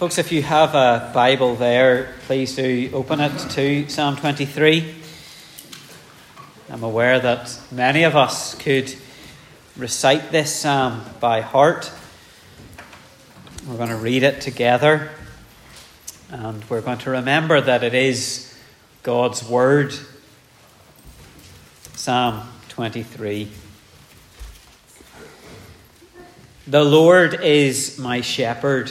Folks, if you have a Bible there, please do open it to Psalm 23. I'm aware that many of us could recite this psalm by heart. We're going to read it together, and we're going to remember that it is God's Word. Psalm 23. The Lord is my shepherd.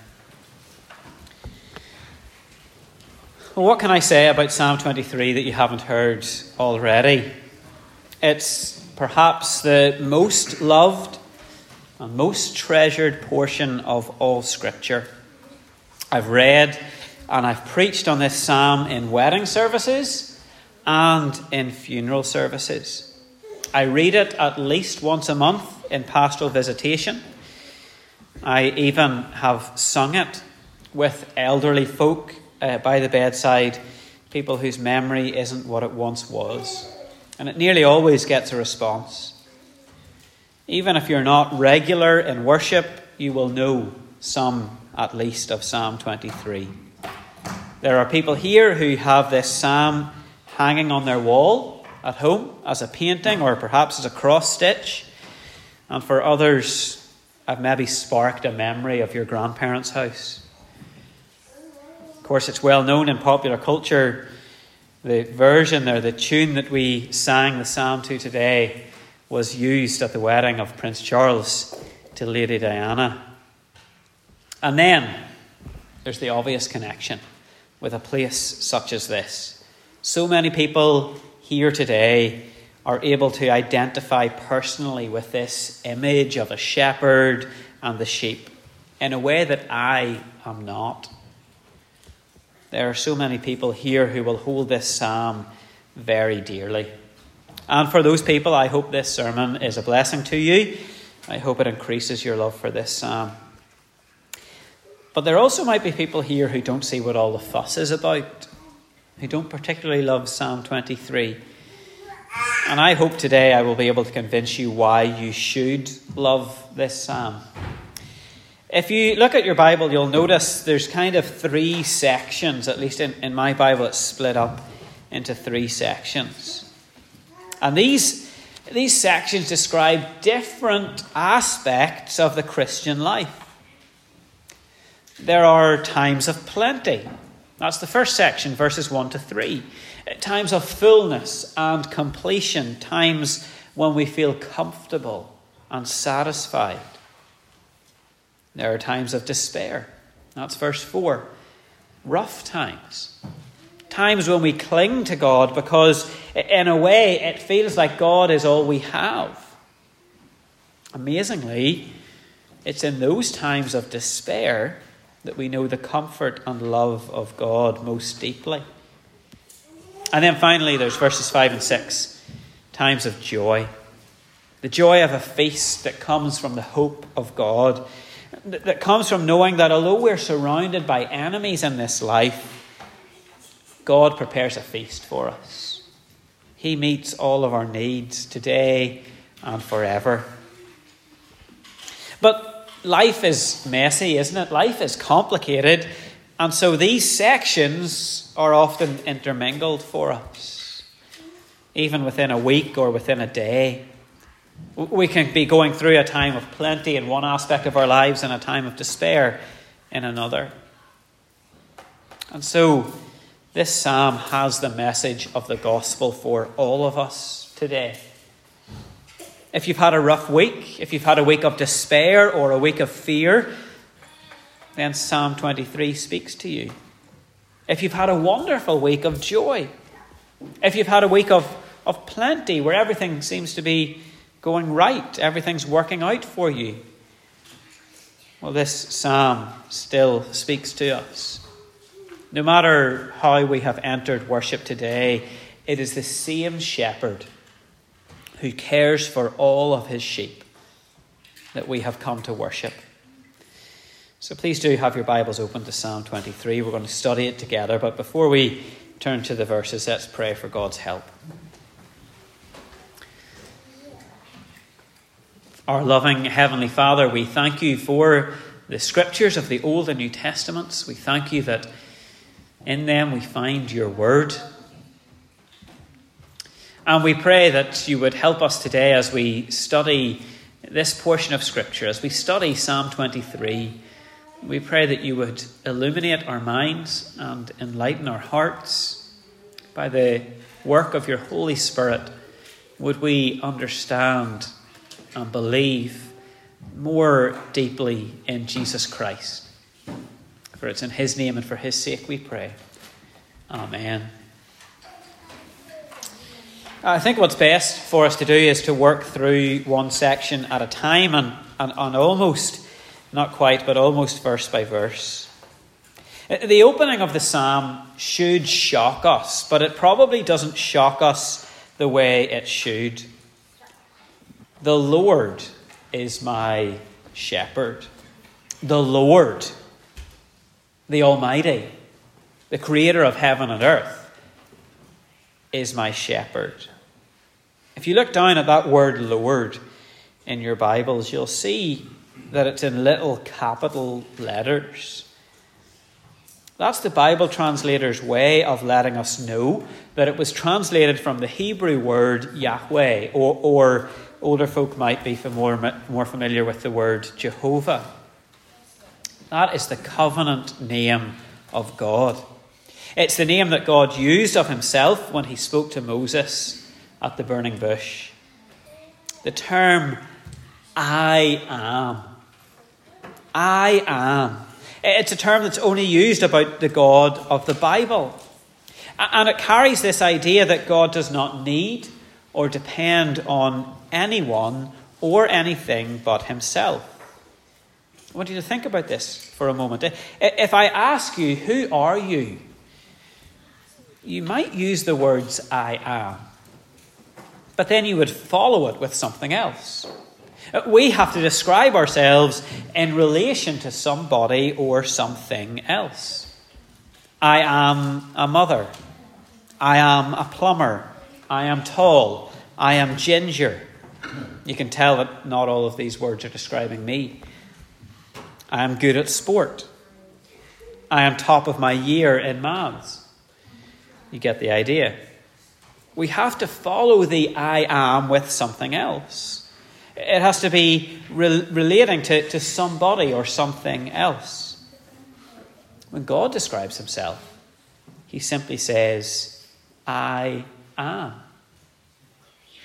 Well, what can I say about Psalm 23 that you haven't heard already? It's perhaps the most loved and most treasured portion of all Scripture. I've read and I've preached on this psalm in wedding services and in funeral services. I read it at least once a month in pastoral visitation. I even have sung it with elderly folk uh, by the bedside people whose memory isn't what it once was. And it nearly always gets a response. Even if you're not regular in worship, you will know some at least of Psalm 23. There are people here who have this psalm hanging on their wall at home as a painting or perhaps as a cross stitch. And for others, I've maybe sparked a memory of your grandparents' house course, it's well known in popular culture. The version or the tune that we sang the psalm to today was used at the wedding of Prince Charles to Lady Diana. And then there's the obvious connection with a place such as this. So many people here today are able to identify personally with this image of a shepherd and the sheep in a way that I am not. There are so many people here who will hold this psalm very dearly. And for those people, I hope this sermon is a blessing to you. I hope it increases your love for this psalm. But there also might be people here who don't see what all the fuss is about, who don't particularly love Psalm 23. And I hope today I will be able to convince you why you should love this psalm. If you look at your Bible, you'll notice there's kind of three sections, at least in, in my Bible, it's split up into three sections. And these, these sections describe different aspects of the Christian life. There are times of plenty. That's the first section, verses 1 to 3. Times of fullness and completion, times when we feel comfortable and satisfied. There are times of despair. That's verse 4. Rough times. Times when we cling to God because, in a way, it feels like God is all we have. Amazingly, it's in those times of despair that we know the comfort and love of God most deeply. And then finally, there's verses 5 and 6 times of joy. The joy of a feast that comes from the hope of God that comes from knowing that although we're surrounded by enemies in this life, God prepares a feast for us. He meets all of our needs today and forever. But life is messy, isn't it? Life is complicated. And so these sections are often intermingled for us, even within a week or within a day. We can be going through a time of plenty in one aspect of our lives and a time of despair in another. And so, this psalm has the message of the gospel for all of us today. If you've had a rough week, if you've had a week of despair or a week of fear, then Psalm 23 speaks to you. If you've had a wonderful week of joy, if you've had a week of, of plenty where everything seems to be going right, everything's working out for you, well, this psalm still speaks to us. No matter how we have entered worship today, it is the same shepherd who cares for all of his sheep that we have come to worship. So please do have your Bibles open to Psalm 23. We're going to study it together, but before we turn to the verses, let's pray for God's help. Our loving Heavenly Father, we thank you for the scriptures of the Old and New Testaments. We thank you that in them we find your word. And we pray that you would help us today as we study this portion of Scripture, as we study Psalm 23. We pray that you would illuminate our minds and enlighten our hearts by the work of your Holy Spirit. Would we understand and believe more deeply in Jesus Christ? For it's in His name and for His sake we pray. Amen. I think what's best for us to do is to work through one section at a time and, and, and almost, not quite, but almost verse by verse. Uh, the opening of the psalm should shock us, but it probably doesn't shock us the way it should. The Lord is my shepherd. The Lord, the Almighty, the Creator of heaven and earth, is my shepherd. If you look down at that word Lord in your Bibles, you'll see that it's in little capital letters. That's the Bible translator's way of letting us know that it was translated from the Hebrew word Yahweh, or, or older folk might be more, more familiar with the word Jehovah. That is the covenant name of God. It's the name that God used of himself when he spoke to Moses at the burning bush. The term I am. I am. It's a term that's only used about the God of the Bible. And it carries this idea that God does not need or depend on anyone or anything but himself. I want you to think about this for a moment. If I ask you, who are you? You might use the words I am but then you would follow it with something else. We have to describe ourselves in relation to somebody or something else. I am a mother. I am a plumber. I am tall. I am ginger. You can tell that not all of these words are describing me. I am good at sport. I am top of my year in maths. You get the idea we have to follow the I am with something else. It has to be re- relating to, to somebody or something else. When God describes himself, he simply says, I am.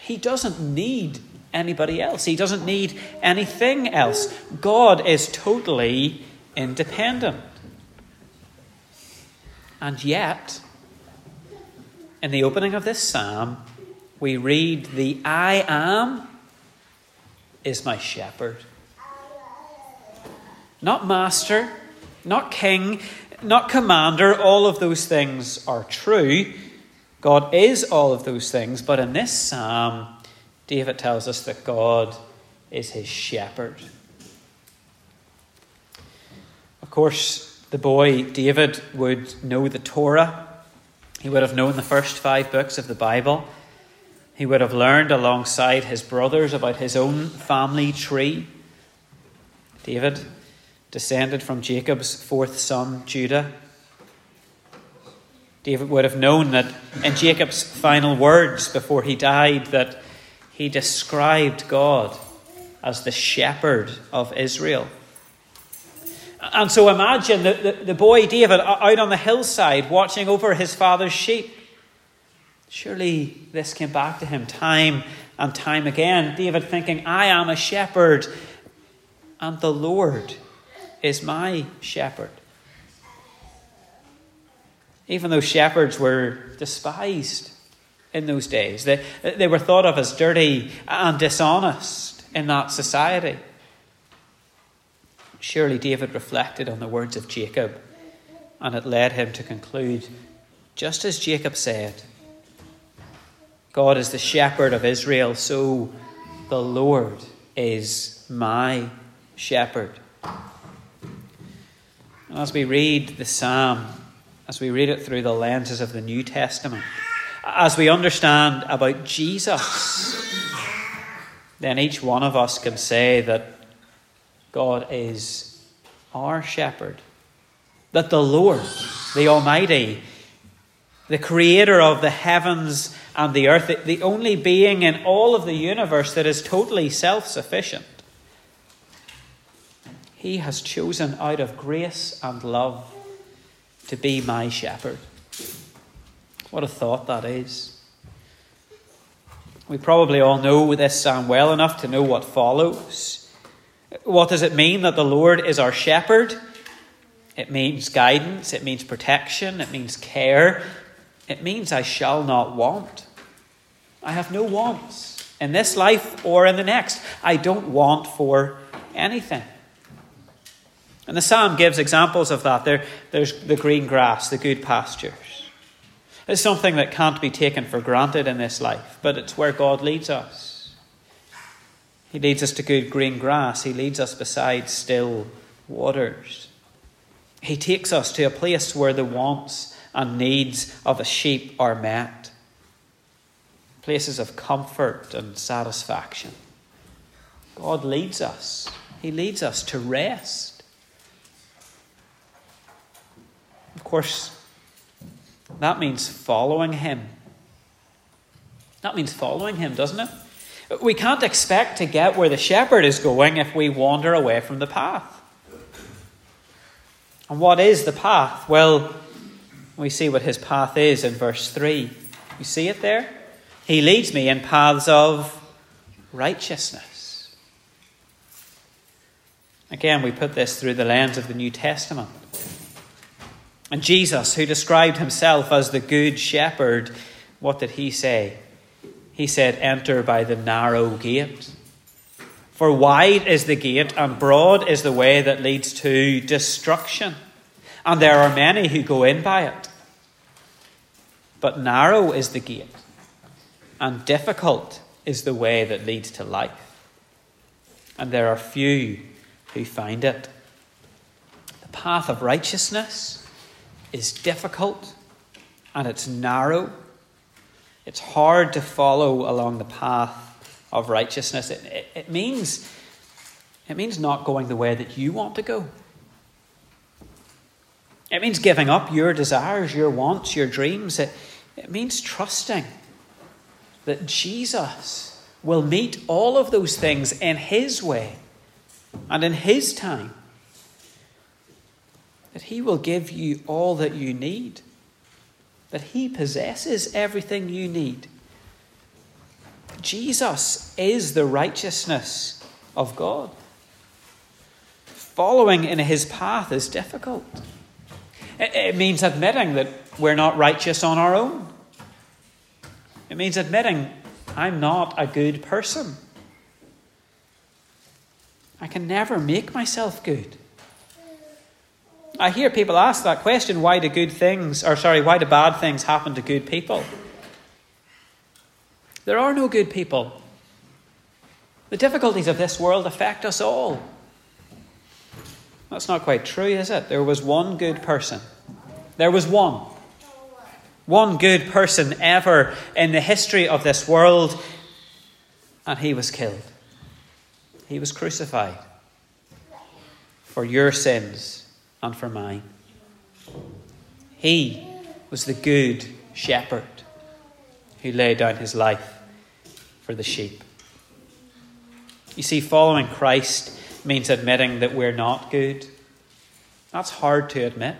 He doesn't need anybody else, he doesn't need anything else. God is totally independent. And yet, in the opening of this psalm, we read, The I am is my shepherd. Not master, not king, not commander, all of those things are true. God is all of those things, but in this psalm, David tells us that God is his shepherd. Of course, the boy David would know the Torah he would have known the first five books of the Bible. He would have learned alongside his brothers about his own family tree. David descended from Jacob's fourth son, Judah. David would have known that in Jacob's final words before he died that he described God as the shepherd of Israel. And so imagine the, the, the, boy David out on the hillside watching over his father's sheep. Surely this came back to him time and time again. David thinking, I am a shepherd, and the Lord is my shepherd. Even though shepherds were despised in those days, they, they were thought of as dirty and dishonest in that society. Surely David reflected on the words of Jacob, and it led him to conclude just as Jacob said God is the shepherd of Israel, so the Lord is my shepherd. As we read the psalm, as we read it through the lenses of the New Testament, as we understand about Jesus, then each one of us can say that God is our shepherd, that the Lord, the Almighty, the creator of the heavens and the earth, the only being in all of the universe that is totally self sufficient, he has chosen out of grace and love to be my shepherd. What a thought that is. We probably all know this psalm well enough to know what follows. What does it mean that the Lord is our shepherd? It means guidance, it means protection, it means care, it means I shall not want. I have no wants in this life or in the next. I don't want for anything. And the psalm gives examples of that. There, there's the green grass, the good pastures. It's something that can't be taken for granted in this life, but it's where God leads us. He leads us to good green grass, He leads us beside still waters. He takes us to a place where the wants and needs of a sheep are met, places of comfort and satisfaction. God leads us, He leads us to rest. Of course, that means following Him. That means following Him, doesn't it? We can't expect to get where the shepherd is going if we wander away from the path. And what is the path? Well, we see what his path is in verse 3. You see it there? He leads me in paths of righteousness. Again, we put this through the lens of the New Testament. And Jesus, who described himself as the good shepherd, what did he say? He said, Enter by the narrow gate. For wide is the gate and broad is the way that leads to destruction, and there are many who go in by it. But narrow is the gate, and difficult is the way that leads to life, and there are few who find it. The path of righteousness is difficult and it's narrow. It's hard to follow along the path of righteousness. It, it, it, means, it means not going the way that you want to go. It means giving up your desires, your wants, your dreams. It, it means trusting that Jesus will meet all of those things in His way and in His time that He will give you all that you need, that He possesses everything you need. Jesus is the righteousness of God. Following in His path is difficult. It means admitting that we're not righteous on our own. It means admitting I'm not a good person. I can never make myself good. I hear people ask that question why do good things, or sorry, why do bad things happen to good people? There are no good people. The difficulties of this world affect us all. That's not quite true, is it? There was one good person. There was one. One good person ever in the history of this world, and he was killed. He was crucified for your sins and for mine. He was the good shepherd who laid down his life for the sheep. You see, following Christ means admitting that we're not good. That's hard to admit.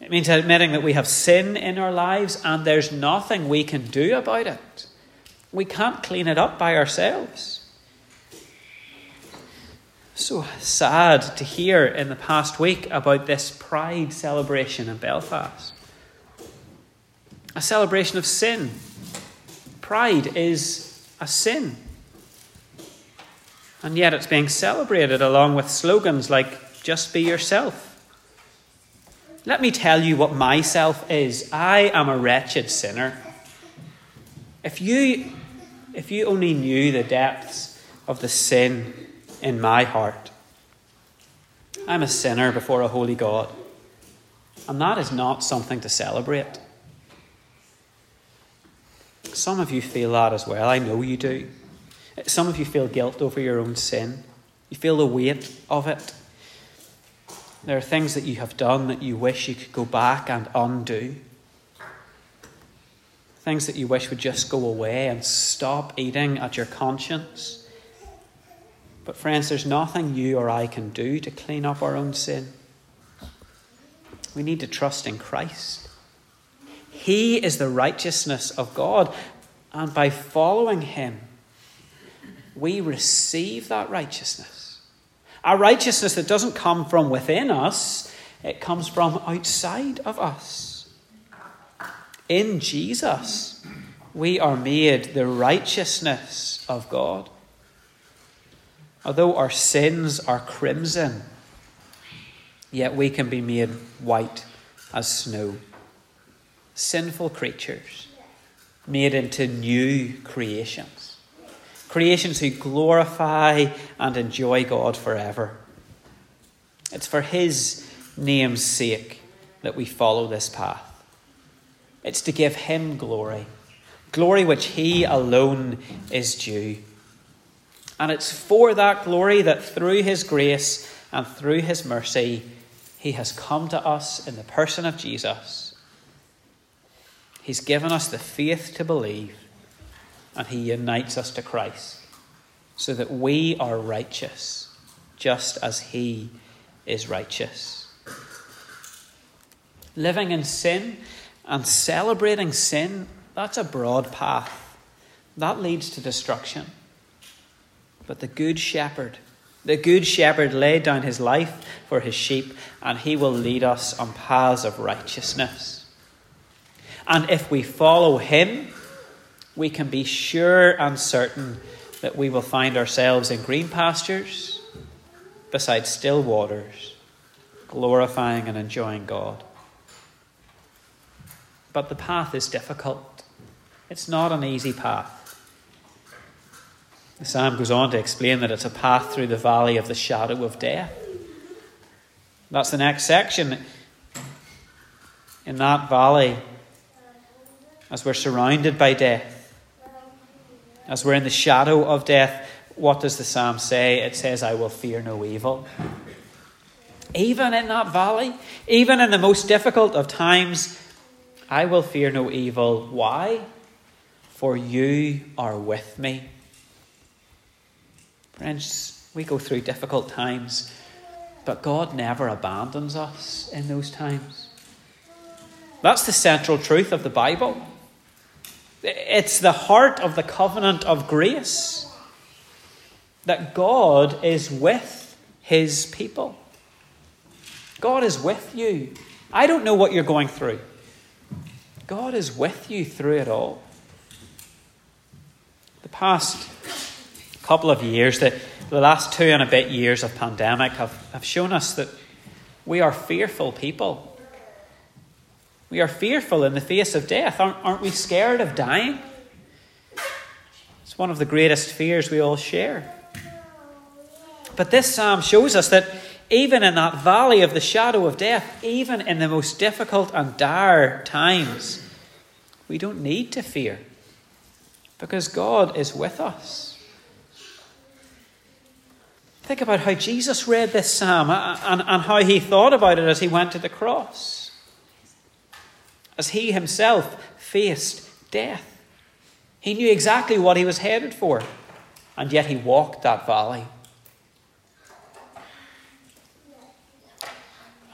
It means admitting that we have sin in our lives and there's nothing we can do about it. We can't clean it up by ourselves. So sad to hear in the past week about this pride celebration in Belfast. A celebration of sin. Pride is a sin. And yet it's being celebrated along with slogans like, just be yourself. Let me tell you what myself is. I am a wretched sinner. If you, if you only knew the depths of the sin in my heart, I'm a sinner before a holy God. And that is not something to celebrate. Some of you feel that as well. I know you do. Some of you feel guilt over your own sin. You feel the weight of it. There are things that you have done that you wish you could go back and undo. Things that you wish would just go away and stop eating at your conscience. But, friends, there's nothing you or I can do to clean up our own sin. We need to trust in Christ. He is the righteousness of God, and by following Him, we receive that righteousness. A righteousness that doesn't come from within us, it comes from outside of us. In Jesus, we are made the righteousness of God. Although our sins are crimson, yet we can be made white as snow. Sinful creatures made into new creations creations who glorify and enjoy God forever. It's for His name's sake that we follow this path. It's to give Him glory, glory which He alone is due. And it's for that glory that through His grace and through His mercy, He has come to us in the person of Jesus. He's given us the faith to believe and he unites us to Christ so that we are righteous just as he is righteous. Living in sin and celebrating sin, that's a broad path. That leads to destruction. But the Good Shepherd, the Good Shepherd laid down his life for his sheep, and he will lead us on paths of righteousness. And if we follow him, we can be sure and certain that we will find ourselves in green pastures beside still waters, glorifying and enjoying God. But the path is difficult. It's not an easy path. The psalm goes on to explain that it's a path through the valley of the shadow of death. That's the next section. In that valley, as we're surrounded by death, as we're in the shadow of death, what does the psalm say? It says, I will fear no evil. Even in that valley, even in the most difficult of times, I will fear no evil. Why? For you are with me. Friends, we go through difficult times, but God never abandons us in those times. That's the central truth of the Bible. It's the heart of the covenant of grace that God is with his people. God is with you. I don't know what you're going through. God is with you through it all. The past couple of years, the, the last two and a bit years of pandemic have, have shown us that we are fearful people. We are fearful in the face of death. Aren't, aren't we scared of dying? It's one of the greatest fears we all share. But this psalm shows us that even in that valley of the shadow of death, even in the most difficult and dire times, we don't need to fear because God is with us. Think about how Jesus read this psalm and, and how he thought about it as he went to the cross as he himself faced death. He knew exactly what he was headed for, and yet he walked that valley.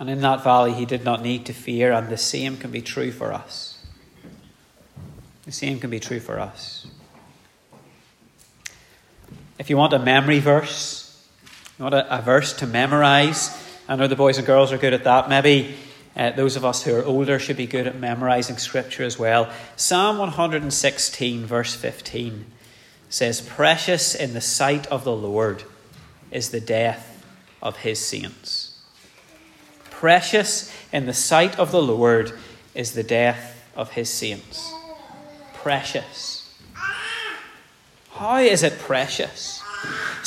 And in that valley, he did not need to fear, and the same can be true for us. The same can be true for us. If you want a memory verse, want a, a verse to memorize, I know the boys and girls are good at that. Maybe uh, those of us who are older should be good at memorizing scripture as well. Psalm 116, verse 15 says, Precious in the sight of the Lord is the death of his saints. Precious in the sight of the Lord is the death of his saints. Precious. How is it precious?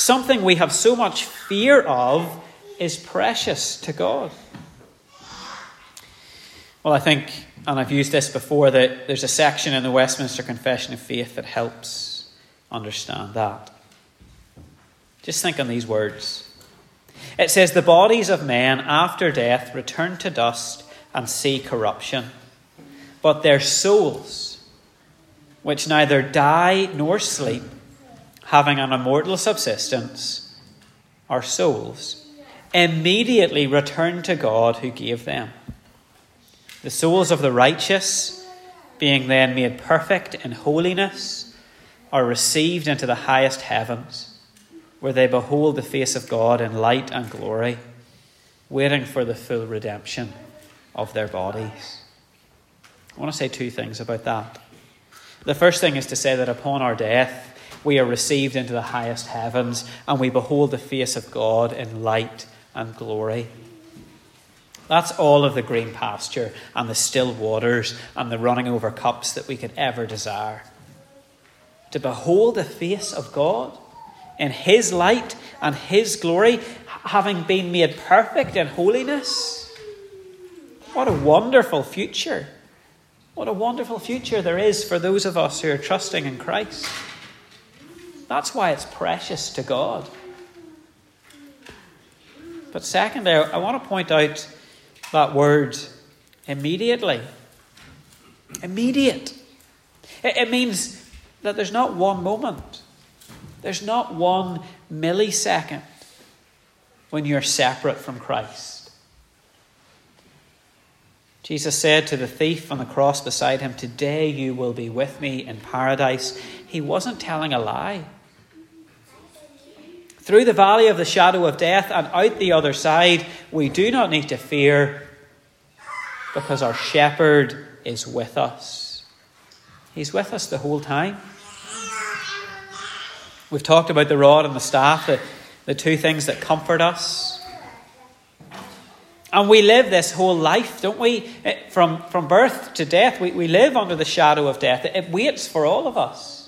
Something we have so much fear of is precious to God. Well, I think, and I've used this before, that there's a section in the Westminster Confession of Faith that helps understand that. Just think on these words. It says, The bodies of men after death return to dust and see corruption, but their souls, which neither die nor sleep, having an immortal subsistence, our souls, immediately return to God who gave them. The souls of the righteous, being then made perfect in holiness, are received into the highest heavens, where they behold the face of God in light and glory, waiting for the full redemption of their bodies. I want to say two things about that. The first thing is to say that upon our death, we are received into the highest heavens and we behold the face of God in light and glory. That's all of the green pasture and the still waters and the running over cups that we could ever desire. To behold the face of God in His light and His glory, having been made perfect in holiness. What a wonderful future! What a wonderful future there is for those of us who are trusting in Christ. That's why it's precious to God. But secondly, I want to point out that word immediately. Immediate. It means that there's not one moment, there's not one millisecond when you're separate from Christ. Jesus said to the thief on the cross beside him, Today you will be with me in paradise. He wasn't telling a lie. Through the valley of the shadow of death and out the other side, we do not need to fear because our shepherd is with us. He's with us the whole time. We've talked about the rod and the staff, the, the two things that comfort us. And we live this whole life, don't we? From, from birth to death, we, we live under the shadow of death. It waits for all of us.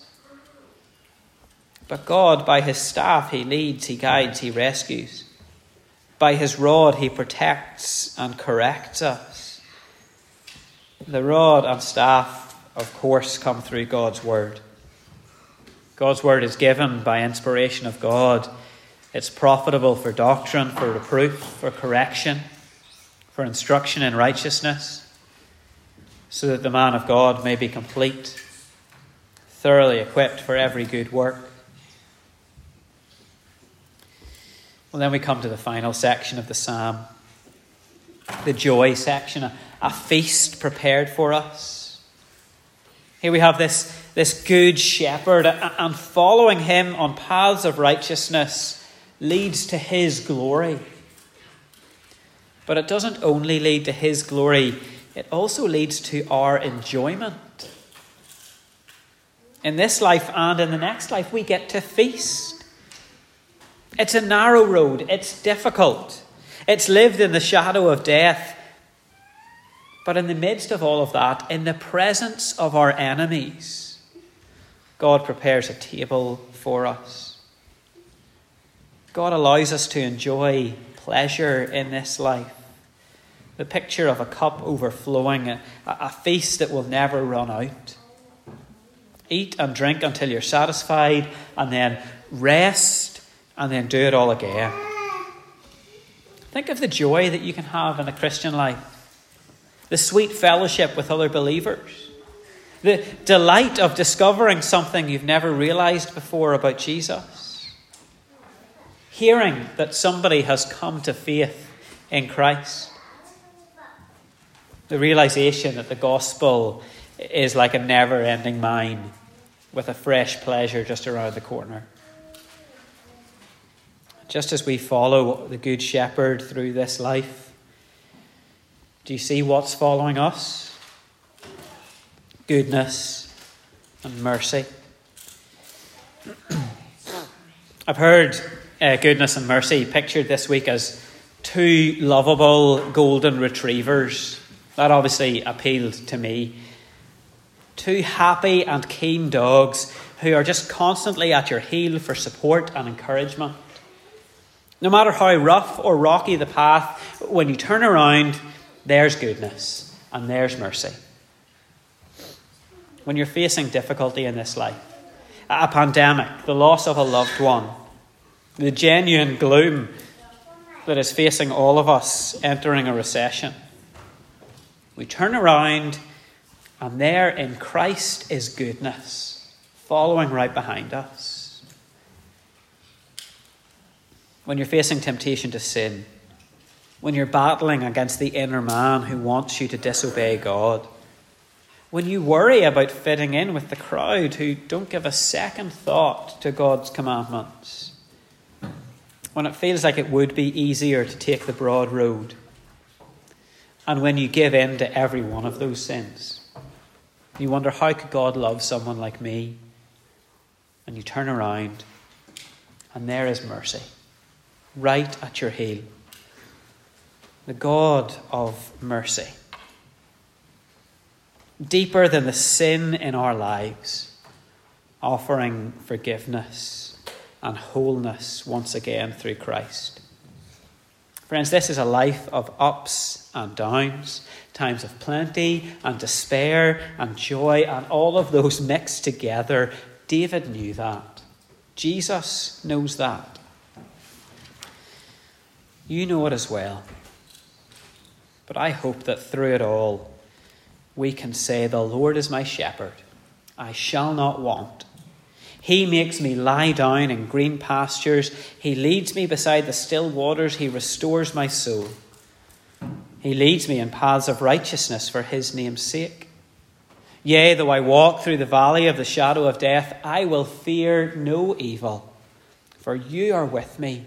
But God, by his staff, he leads, he guides, he rescues. By his rod, he protects and corrects us. The rod and staff, of course, come through God's word. God's word is given by inspiration of God. It's profitable for doctrine, for reproof, for correction, for instruction in righteousness, so that the man of God may be complete, thoroughly equipped for every good work. Well, then we come to the final section of the psalm the joy section, a, a feast prepared for us. Here we have this, this good shepherd, and following him on paths of righteousness leads to his glory. But it doesn't only lead to his glory, it also leads to our enjoyment. In this life and in the next life, we get to feast. It's a narrow road, it's difficult, it's lived in the shadow of death. But in the midst of all of that, in the presence of our enemies, God prepares a table for us. God allows us to enjoy pleasure in this life. The picture of a cup overflowing, a, a feast that will never run out. Eat and drink until you're satisfied, and then rest and then do it all again. Think of the joy that you can have in a Christian life, the sweet fellowship with other believers, the delight of discovering something you've never realized before about Jesus, hearing that somebody has come to faith in Christ, the realization that the gospel is like a never ending mine with a fresh pleasure just around the corner. Just as we follow the Good Shepherd through this life, do you see what's following us? Goodness and mercy. I've heard uh, goodness and mercy pictured this week as two lovable golden retrievers. That obviously appealed to me. Two happy and keen dogs who are just constantly at your heel for support and encouragement. No matter how rough or rocky the path, when you turn around, there's goodness and there's mercy. When you're facing difficulty in this life, a pandemic, the loss of a loved one, the genuine gloom that is facing all of us entering a recession, we turn around and there in Christ is goodness following right behind us. When you're facing temptation to sin, when you're battling against the inner man who wants you to disobey God, when you worry about fitting in with the crowd who don't give a second thought to God's commandments, when it feels like it would be easier to take the broad road, and when you give in to every one of those sins, you wonder how could God love someone like me? and you turn around, and there is mercy right at your heel. The God of mercy. Deeper than the sin in our lives, offering forgiveness and wholeness once again through Christ. Friends, this is a life of ups and downs, times of plenty and despair and joy, and all of those mixed together David knew that. Jesus knows that. You know it as well. But I hope that through it all, we can say, The Lord is my shepherd. I shall not want. He makes me lie down in green pastures. He leads me beside the still waters. He restores my soul. He leads me in paths of righteousness for his name's sake. Yea, though I walk through the valley of the shadow of death, I will fear no evil, for you are with me.